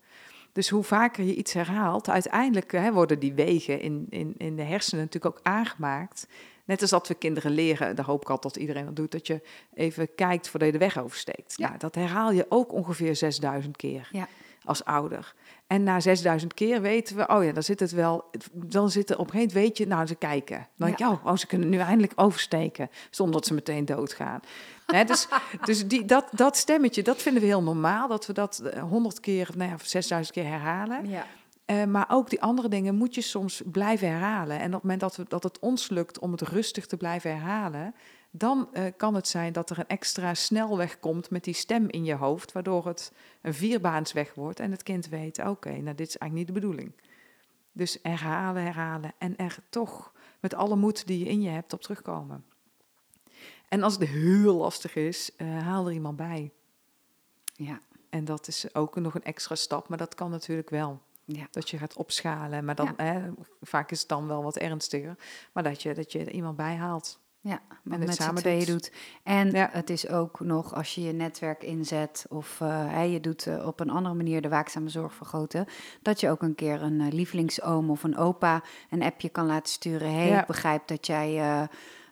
S2: Dus hoe vaker je iets herhaalt, uiteindelijk hè, worden die wegen in, in, in de hersenen natuurlijk ook aangemaakt. Net als dat we kinderen leren, daar hoop ik altijd dat iedereen dat doet, dat je even kijkt voordat je de weg oversteekt.
S1: Ja.
S2: Nou, dat herhaal je ook ongeveer 6000 keer
S1: Ja.
S2: Als ouder. En na 6000 keer weten we, oh ja, dan zit het wel, dan zit er op een gegeven moment, weet je, nou ze kijken. Dan denk je, oh, oh, ze kunnen nu eindelijk oversteken, zonder dat ze meteen doodgaan. Dus dus die, dat, dat stemmetje, dat vinden we heel normaal, dat we dat eh, 100 keer, nou ja, of 6000 keer herhalen.
S1: Ja.
S2: Eh, maar ook die andere dingen moet je soms blijven herhalen. En op het moment dat, we, dat het ons lukt om het rustig te blijven herhalen, dan eh, kan het zijn dat er een extra snelweg komt met die stem in je hoofd, waardoor het een vierbaansweg wordt en het kind weet, oké, nou dit is eigenlijk niet de bedoeling. Dus herhalen, herhalen en er toch met alle moed die je in je hebt op terugkomen. En als het heel lastig is, eh, haal er iemand bij.
S1: Ja.
S2: En dat is ook nog een extra stap, maar dat kan natuurlijk wel.
S1: Ja.
S2: Dat je gaat opschalen, maar dan, hè, vaak is het dan wel wat ernstiger. Maar dat je, dat je er iemand bij haalt.
S1: Ja, en met z'n
S2: samen
S1: tweeën
S2: doet.
S1: En
S2: Ja.
S1: het is ook nog als je je netwerk inzet of eh, hè, je doet eh, op een andere manier de waakzame zorg vergroten, dat je ook een keer een eh, lievelingsoom of een opa een appje kan laten sturen. hey,
S2: Ja.
S1: ik begrijp dat jij, eh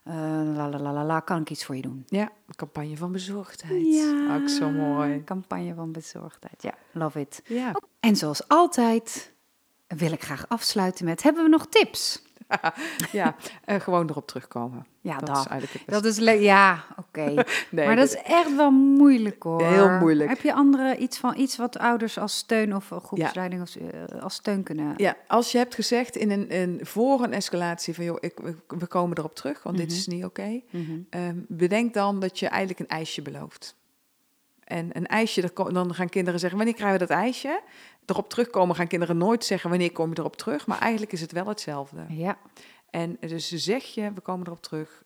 S1: eh, la la la la la, kan ik iets voor je doen?
S2: Ja, een campagne van bezorgdheid. Ook zo mooi.
S1: Campagne van bezorgdheid. Ja, love it.
S2: Ja,
S1: En zoals altijd wil ik graag afsluiten met, hebben we nog tips?
S2: ja eh, gewoon erop terugkomen.
S1: Ja,
S2: dat
S1: dat.
S2: is eigenlijk het
S1: Dat
S2: beste.
S1: is ja, oké.
S2: Nee,
S1: maar dat is echt wel moeilijk hoor.
S2: Heel moeilijk.
S1: Heb je andere iets van iets wat ouders als steun of eh, groepsleiding of, eh, als steun kunnen?
S2: Ja, als je hebt gezegd in een, een, voor een escalatie van, joh, ik, we- komen erop terug, want dit
S1: Mhm.
S2: is niet oké.
S1: Mhm.
S2: Ehm, bedenk dan dat je eigenlijk een ijsje belooft. En een ijsje, dan gaan kinderen zeggen, wanneer krijgen we dat ijsje? Erop terugkomen gaan kinderen nooit zeggen, wanneer kom je erop terug? Maar eigenlijk is het wel hetzelfde.
S1: Ja,
S2: En dus zeg je, we komen erop terug.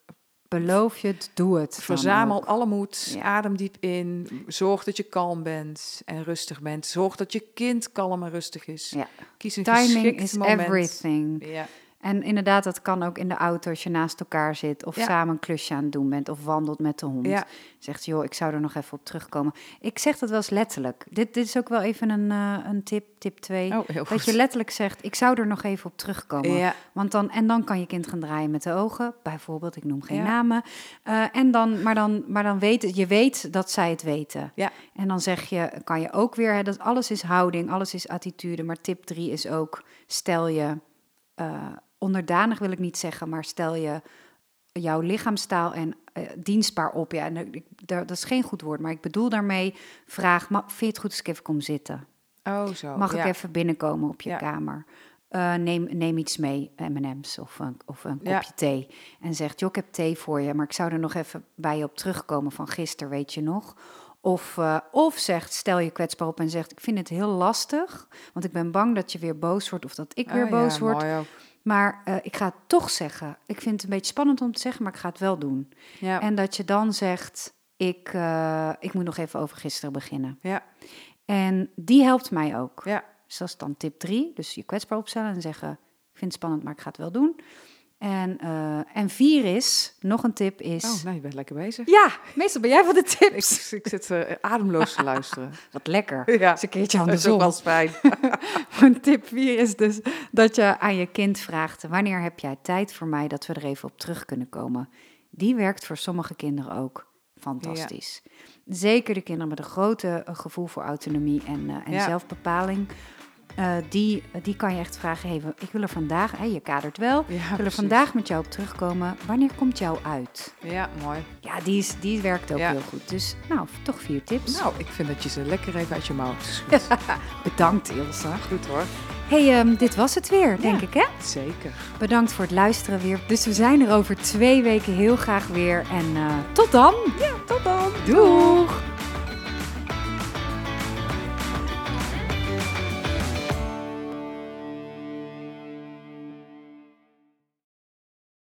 S1: beloof je het, doe het.
S2: Verzamel alle moed,
S1: Ja.
S2: adem diep in. Zorg dat je kalm bent en rustig bent. Zorg dat je kind kalm en rustig is.
S1: Ja.
S2: Kies een
S1: Timing is
S2: moment.
S1: everything.
S2: Ja,
S1: En inderdaad, dat kan ook in de auto als je naast elkaar zit of
S2: Ja.
S1: samen een klusje aan het doen bent of wandelt met de hond.
S2: ja,
S1: Zegt, joh, ik zou er nog even op terugkomen. Ik zeg dat wel eens letterlijk. Dit, dit is ook wel even een, eh, een tip, tip 2.
S2: oh, heel
S1: dat je letterlijk zegt, ik zou er nog even op terugkomen.
S2: Ja,
S1: Want dan, en dan kan je kind gaan draaien met de ogen, bijvoorbeeld, ik noem geen namen. Eh, en dan, maar dan, maar dan weet het, je weet dat zij het weten.
S2: Ja.
S1: En dan zeg je, kan je ook weer, hè, dat alles is houding, alles is attitude. Maar tip drie is ook, stel je eh, onderdanig wil ik niet zeggen, maar stel je jouw lichaamstaal en eh, dienstbaar op. Ja, en ik- dat is geen goed woord, maar ik bedoel daarmee, vraag, ma, vind je het goed als ik even kom zitten?
S2: Oh, zo.
S1: Mag
S2: ja.
S1: ik even binnenkomen op je
S2: Ja.
S1: kamer? Eh, neem, neem iets mee, M&M's of een, of een
S2: Ja.
S1: kopje thee. En zegt, joh, ik heb thee voor je, maar ik zou er nog even bij je op terugkomen van gisteren, weet je nog? Of, eh, of zegt, stel je kwetsbaar op en zegt, ik vind het heel lastig, want ik ben bang dat je weer boos wordt of dat ik weer
S2: Oh,
S1: boos
S2: ja,
S1: word.
S2: mooi ook.
S1: Maar eh, ik ga het toch zeggen. Ik vind het een beetje spannend om te zeggen, maar ik ga het wel doen.
S2: Ja.
S1: En dat je dan zegt, ik, eh, ik moet nog even over gisteren beginnen.
S2: ja,
S1: En die helpt mij ook.
S2: ja.
S1: Dus dat is dan tip drie. Dus je kwetsbaar opstellen en zeggen, ik vind het spannend, maar ik ga het wel doen. En, eh, en vier is, nog een tip is...
S2: Oh, nou, je bent lekker bezig.
S1: Ja, meestal ben jij van de tips.
S2: ik zit eh, ademloos te luisteren.
S1: Wat lekker.
S2: Ja,
S1: Eens een keertje
S2: dat is ook
S1: andersom.
S2: wel fijn.
S1: Tip 4 is dus dat je aan je kind vraagt: wanneer heb jij tijd voor mij dat we er even op terug kunnen komen? Die werkt voor sommige kinderen ook fantastisch. Zeker de kinderen met een grote eh, gevoel voor autonomie en, en
S2: Ja.
S1: zelfbepaling. Eh, die, die kan je echt vragen: hey, ik wil er vandaag, je kadert wel,
S2: Ja,
S1: ik wil er vandaag met jou op terugkomen. Wanneer komt jou uit?
S2: Ja, mooi.
S1: Ja, die, is, die werkt ook
S2: Ja.
S1: heel goed. Dus nou, toch vier tips.
S2: Nou, ik vind dat je ze lekker even uit je mouw schudt.
S1: Bedankt, Ilse.
S2: Goed hoor.
S1: Hey, ehm, dit was het weer, denk ik, hè?
S2: Zeker.
S1: Bedankt voor het luisteren weer. Dus we zijn er over twee weken heel graag weer. En eh, tot dan.
S2: Tot dan.
S1: Doeg!